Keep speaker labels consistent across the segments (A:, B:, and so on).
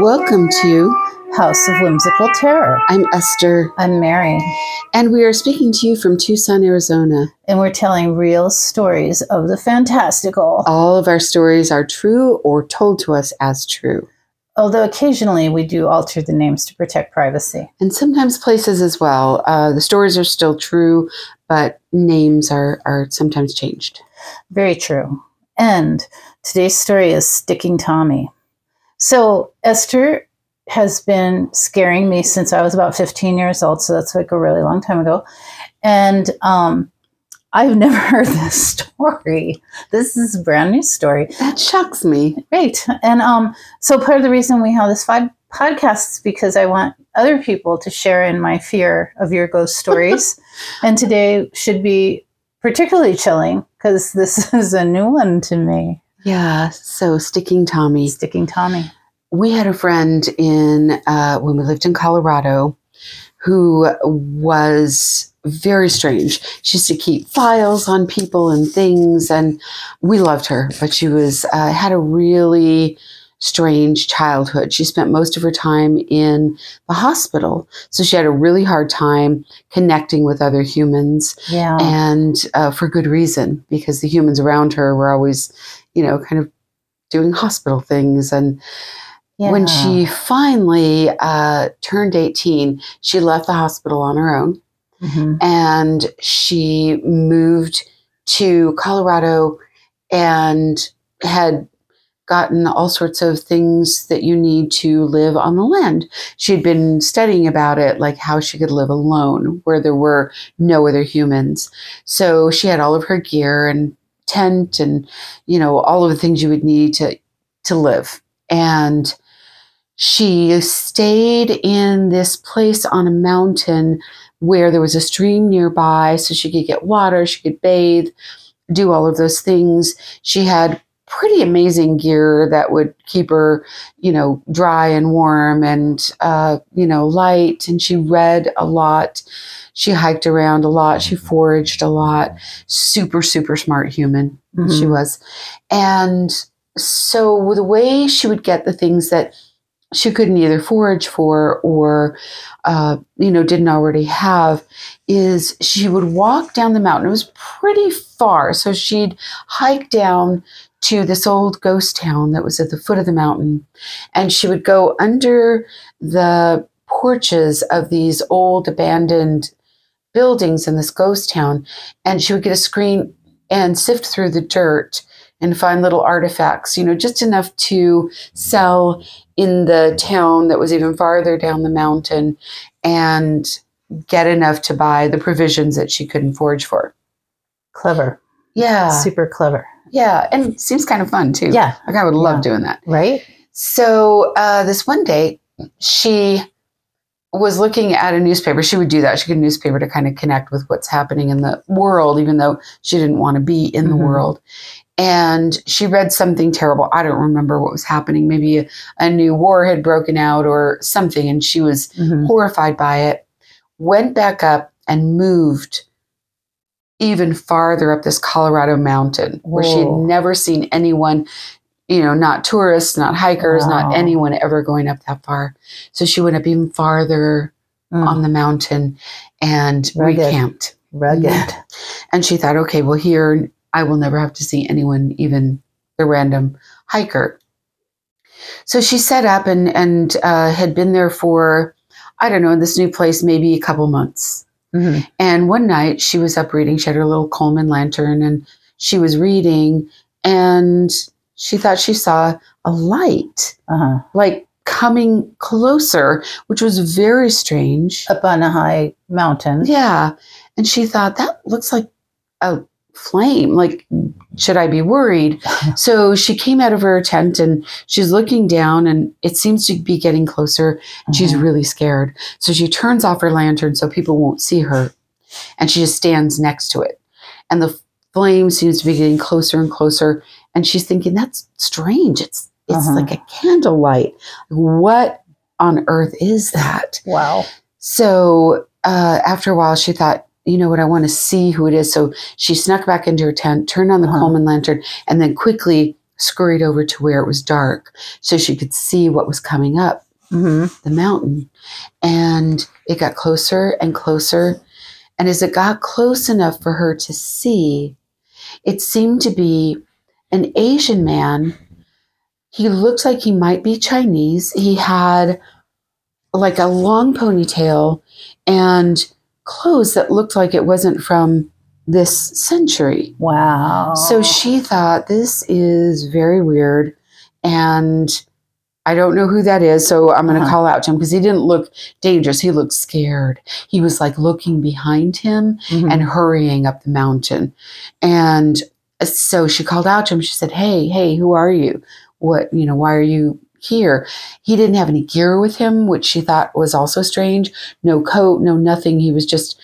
A: Welcome to
B: House of Whimsical Terror.
A: I'm Esther,
B: I'm Mary,
A: and we are speaking to you from Tucson, Arizona.
B: and we're telling real stories of the fantastical.
A: All of our stories are true or told to us as true,
B: Although occasionally we do alter the names to protect privacy.
A: and sometimes places as well. Uh, the stories are still true, but names are, are sometimes changed.
B: Very true. And today's story is Sticking Tommy. So, Esther has been scaring me since I was about 15 years old. So, that's like a really long time ago. And um, I've never heard this story. This is a brand new story.
A: That shocks me.
B: Great. And um, so part of the reason we have this five podcast is because I want other people to share in my fear of your ghost stories. and today should be particularly chilling because this is a new one to me.
A: Yeah, so sticking Tommy.
B: Sticking Tommy.
A: We had a friend in uh, when we lived in Colorado who was very strange. She used to keep files on people and things, and we loved her, but she was uh, had a really strange childhood. She spent most of her time in the hospital, so she had a really hard time connecting with other humans,
B: Yeah.
A: and uh, for good reason because the humans around her were always, you know, kind of doing hospital things and
B: yeah.
A: when she finally uh, turned 18, she left the hospital on her own
B: Mhm.
A: and she moved to Colorado and had gotten all sorts of things that you need to live on the land. She had been studying about it, like how she could live alone where there were no other humans. So she had all of her gear and tent and, you know, all of the things you would need to to live. And she stayed in this place on a mountain where there was a stream nearby so she could get water, she could bathe, do all of those things. She had pretty amazing gear that would keep her, you know, dry and warm and, uh, you know, light. And she read a lot. She hiked around a lot. She foraged a lot. Super, super smart human she
B: Mhm.
A: was. And so the way she would get the things that she couldn't either forage for or uh, you know didn't already have is she would walk down the mountain. It was pretty far. So she'd hike down to this old ghost town that was at the foot of the mountain and she would go under the porches of these old abandoned buildings in this ghost town and she would get a screen and sift through the dirt and find little artifacts, you know, just enough to sell in the town that was even farther down the mountain and get enough to buy the provisions that she couldn't forage for.
B: Clever.
A: Yeah.
B: Super clever.
A: Yeah. And seems kind of fun too.
B: Yeah.
A: Like I would love
B: Yeah.
A: doing that.
B: Right?
A: So uh, this one day, she was looking at a newspaper. She would do that. She a newspaper to kind of connect with what's happening in the world, even though she didn't want to be in the
B: Mhm.
A: world. And she read something terrible. I don't remember what was happening. Maybe a, a new war had broken out or something, and she was
B: Mhm.
A: horrified by it. Went back up and moved even farther up this Colorado mountain where she had never seen anyone, you know, not tourists, not hikers,
B: Wow.
A: not anyone ever going up that far. So she went up even farther
B: Mm.
A: on the mountain and
B: Rugged.
A: recamped.
B: Rugged.
A: And she thought, okay, well, here I will never have to see anyone, even the random hiker. So she set up and and uh, had been there for, I don't know, in this new place maybe a couple months.
B: Mhm.
A: And one night she was up reading. She had her little Coleman lantern and she was reading, and she thought she saw a light
B: Uh-huh.
A: like coming closer, which was very strange.
B: Up on a high mountain.
A: Yeah. And she thought that looks like a flame. Like, should I be worried? so she came out of her tent and she's looking down and it seems to be getting closer. And she's
B: Mhm.
A: really scared. So she turns off her lantern so people won't see her. And she just stands next to it. And the flame seems to be getting closer and closer. And she's thinking, that's strange. It's it's
B: Uh-huh.
A: like a candlelight. What on earth is that?
B: Wow.
A: So uh, after a while, she thought, you know what, I want to see who it is. So she snuck back into her tent, turned on the
B: Uh-huh.
A: Coleman lantern, and then quickly scurried over to where it was dark so she could see what was coming up
B: hmm
A: the mountain. And it got closer and closer. And as it got close enough for her to see, it seemed to be an Asian man. He looked like he might be Chinese. He had like a long ponytail and clothes that looked like it wasn't from this century.
B: Wow.
A: So she thought this is very weird and I don't know who that is, so I'm going to
B: Uh-huh.
A: call out to him because he didn't look dangerous. He looked scared. He was like looking behind him
B: Mhm.
A: and hurrying up the mountain. And so she called out to him. She said, Hey, hey, who are you? What, you know, why are you here? He didn't have any gear with him, which she thought was also strange. No coat, no nothing. He was just,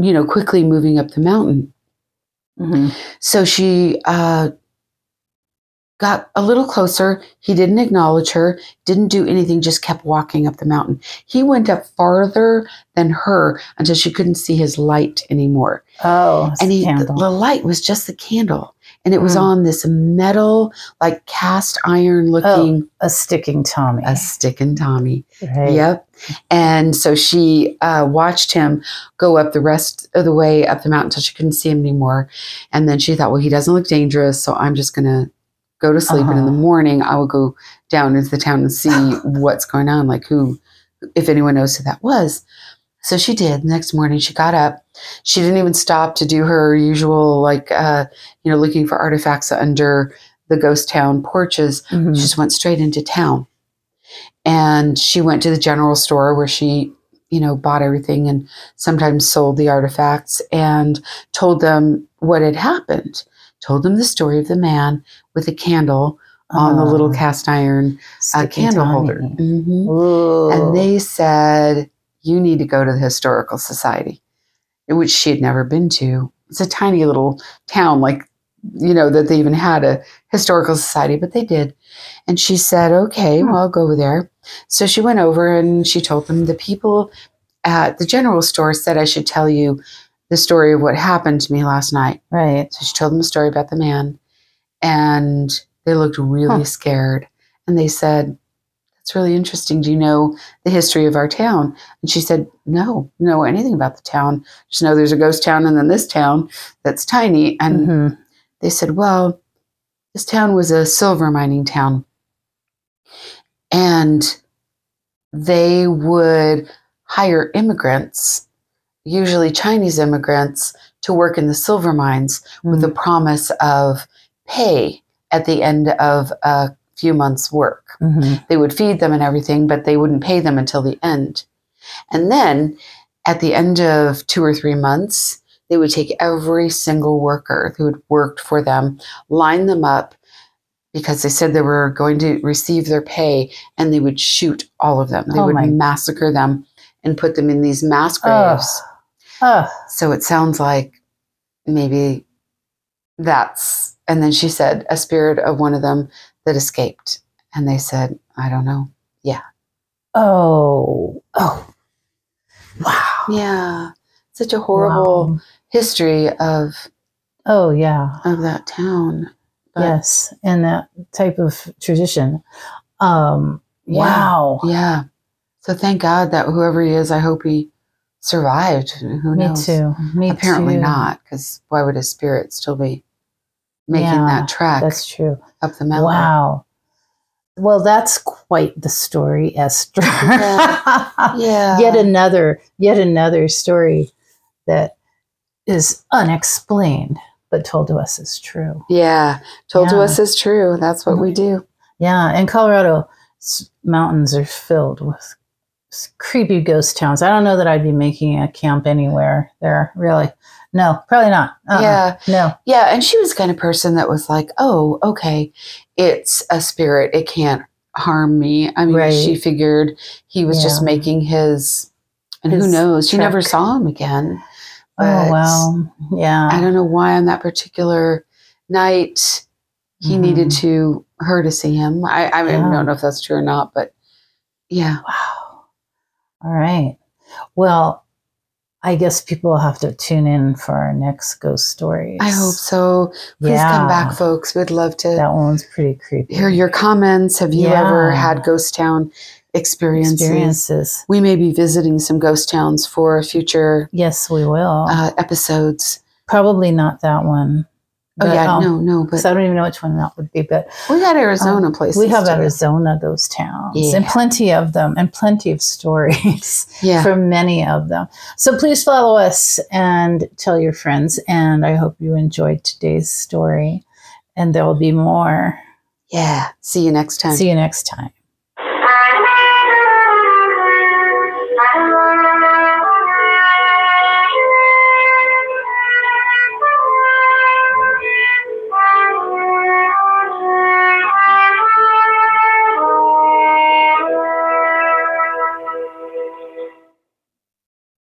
A: you know, quickly moving up the mountain.
B: Mhm.
A: So she uh, got a little closer. He didn't acknowledge her, didn't do anything, just kept walking up the mountain. He went up farther than her until she couldn't see his light anymore.
B: Oh,
A: and he, the, the light was just the candle. And it was
B: Mm.
A: on this metal, like cast iron looking,
B: a sticking Tommy.
A: a sticking Tommy.
B: right.
A: Yep. And so she uh, watched him go up the rest of the way up the mountain until she couldn't see him anymore. And then she thought, well, he doesn't look dangerous, so I'm just going to go to sleep. And in the
B: Uh-huh.
A: morning, I will go down into the town and see what's going on, like who, if anyone knows who that was. So she did. The next morning, she got up. She didn't even stop to do her usual, like, uh, you know, looking for artifacts under the ghost town porches.
B: Mhm.
A: She just went straight into town. And she went to the general store where she, you know, bought everything and sometimes sold the artifacts and told them what had happened. Told them the story of the man with a candle on the little
B: Oh,
A: cast iron uh, candle
B: Tommy.
A: holder. Mhm. And they said, You need to go to the Historical Society, which she had never been to. It's a tiny little town, like, you know, that they even had a historical society, but they did. And she said, Okay,
B: Hmm.
A: well, I'll go there. So she went over and she told them the people at the general store said I should tell you the story of what happened to me last night.
B: right.
A: So she told them a story about the man, and they looked really
B: Huh.
A: scared. And they said, That's really interesting. Do you know the history of our town? And she said, No, know anything about the town. Just know there's a ghost town and then this town that's tiny. And
B: Mhm.
A: they said, Well, this town was a silver mining town. And they would hire immigrants, usually Chinese immigrants, to work in the silver mines with the promise of pay at the end of a few months' work.
B: Mhm.
A: They would feed them and everything, but they wouldn't pay them until the end. And then at the end of two or three months, they would take every single worker who had worked for them, line them up because they said they were going to receive their pay, and they would shoot all of them. They
B: Oh
A: would
B: my-
A: massacre them and put them in these mass graves.
B: Oh,
A: So it sounds like maybe that's. And then she said a spirit of one of them that escaped. And they said, I don't know. Yeah.
B: Oh, oh. Wow.
A: Yeah. Such a horrible
B: Wow.
A: history of
B: Oh, yeah.
A: of that town. But
B: yes. And that type of tradition. Um,
A: Yeah.
B: wow.
A: Yeah. So thank God that whoever he is, I hope he survived. Who
B: Me
A: knows?
B: too. Me
A: Apparently
B: too.
A: not, because why would his spirit still be making
B: Yeah,
A: that trek
B: That's true.
A: up the mountain?
B: Wow. Well, that's quite the story, Esther.
A: Yeah.
B: yet another, yet another story that is unexplained, but told to us as true.
A: Yeah. Told to us is true. That's what we do.
B: Yeah, and Colorado mountains are filled with creepy ghost towns. I don't know that I'd be making a camp anywhere there. Really, no, probably not. Uh-uh.
A: Yeah.
B: no,
A: Yeah. And she was the kind of person that was like, oh, okay, it's a spirit. It can't harm me. I mean,
B: Right.
A: she figured he was just making his, and who
B: His
A: knows? She never saw him again.
B: oh
A: But
B: well, yeah.
A: I don't know why on that particular night he
B: Mhm.
A: needed to her to see him. I, I
B: Yeah.
A: don't know if that's true or not, but yeah.
B: Wow. All right. Well, I guess people will have to tune in for our next ghost stories.
A: I hope so. Please
B: Yeah.
A: come back, folks. We'd love to
B: That one's pretty creepy.
A: hear your comments. Have you ever had ghost town experiences?
B: experiences.
A: We may be visiting some ghost towns for future
B: Yes, we will.
A: uh, episodes.
B: Probably not that one.
A: Oh
B: But,
A: yeah,
B: um,
A: no, no, but
B: I don't even know which one that would be, but
A: we got Arizona places.
B: we have
A: too.
B: Arizona those towns and plenty of them and plenty of stories
A: Yeah,
B: for many of them. So please follow us and tell your friends. And I hope you enjoyed today's story. And there will be more.
A: yeah. See you next time.
B: See you next time.